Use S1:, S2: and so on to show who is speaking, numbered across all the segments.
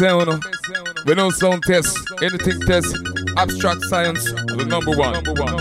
S1: sound. We know sound test, anything test. Abstract science, the number one. Number one.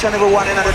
S2: Each and every in the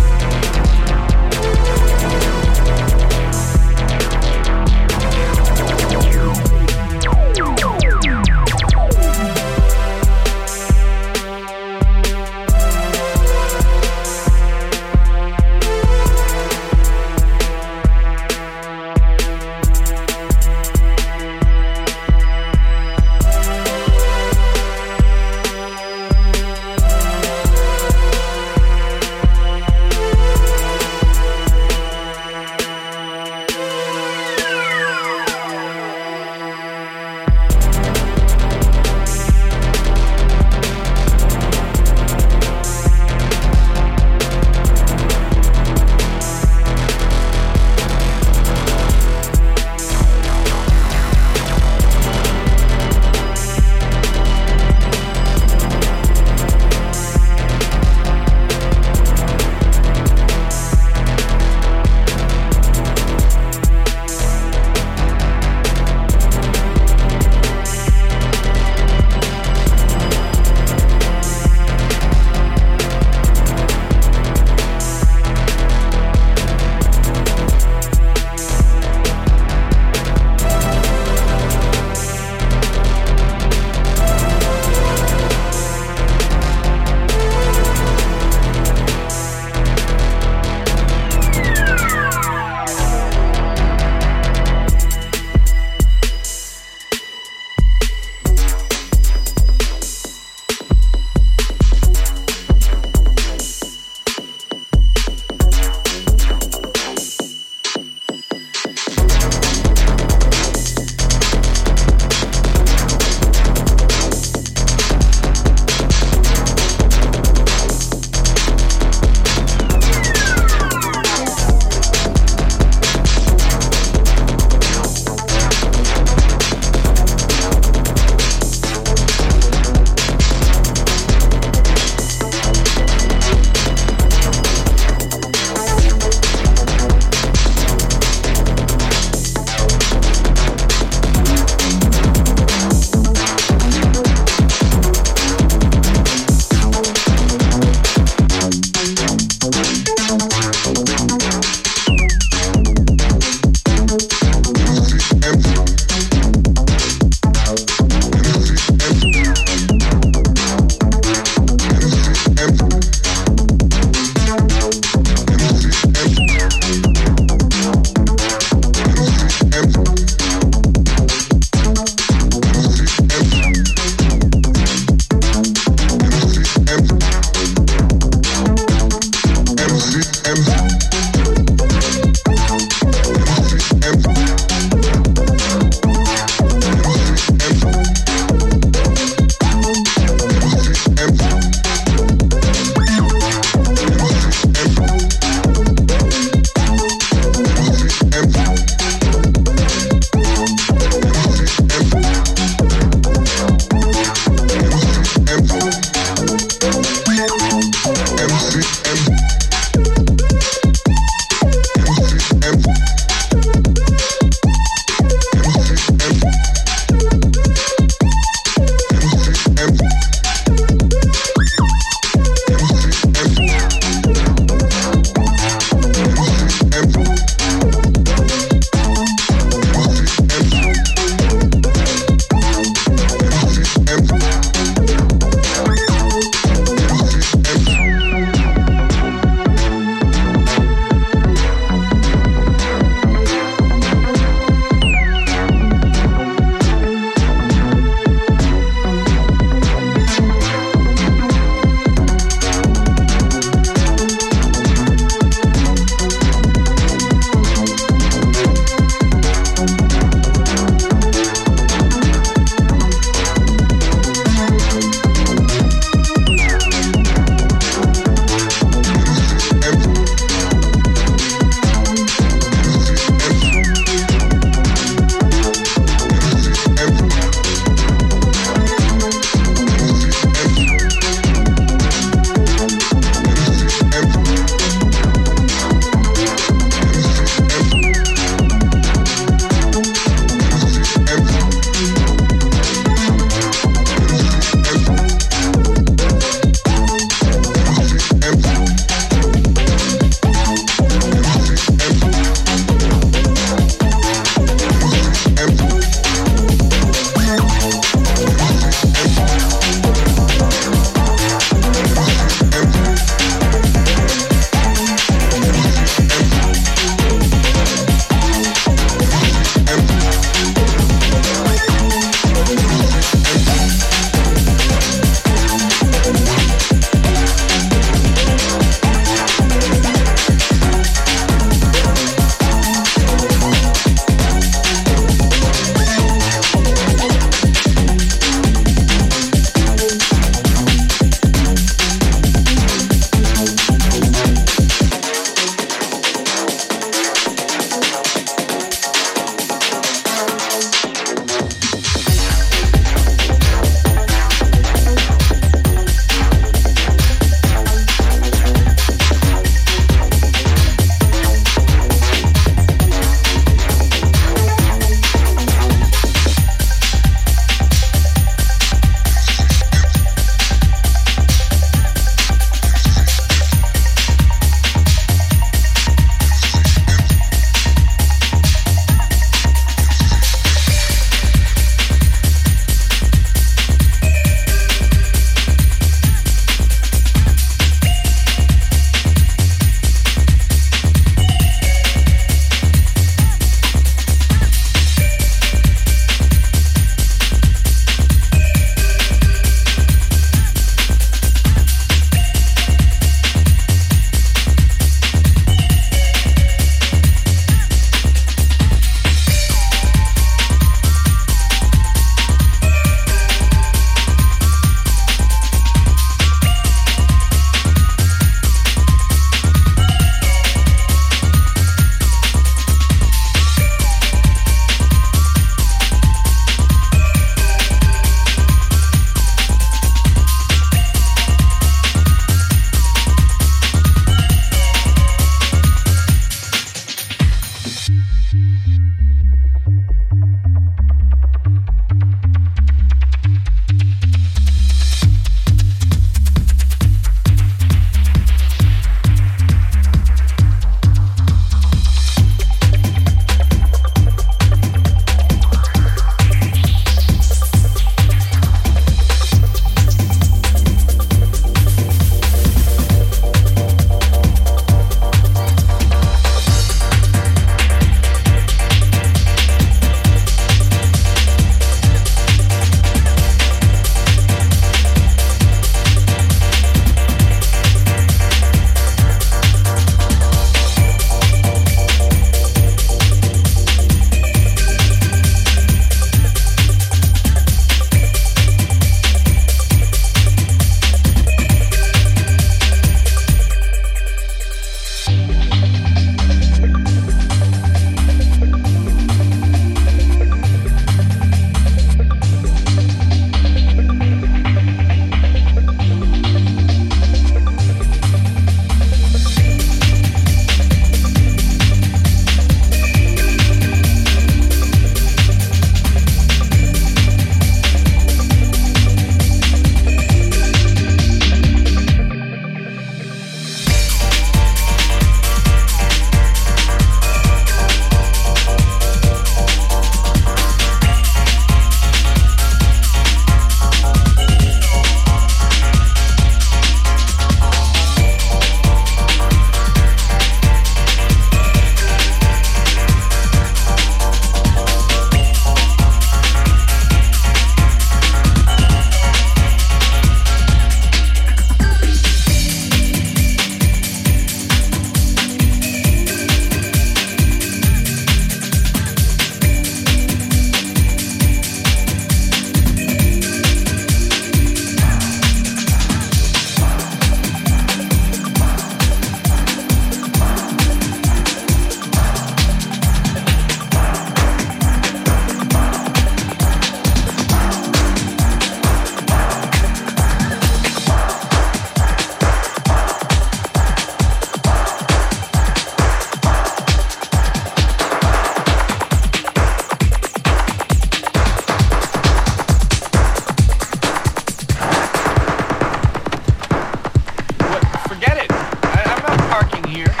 S3: here.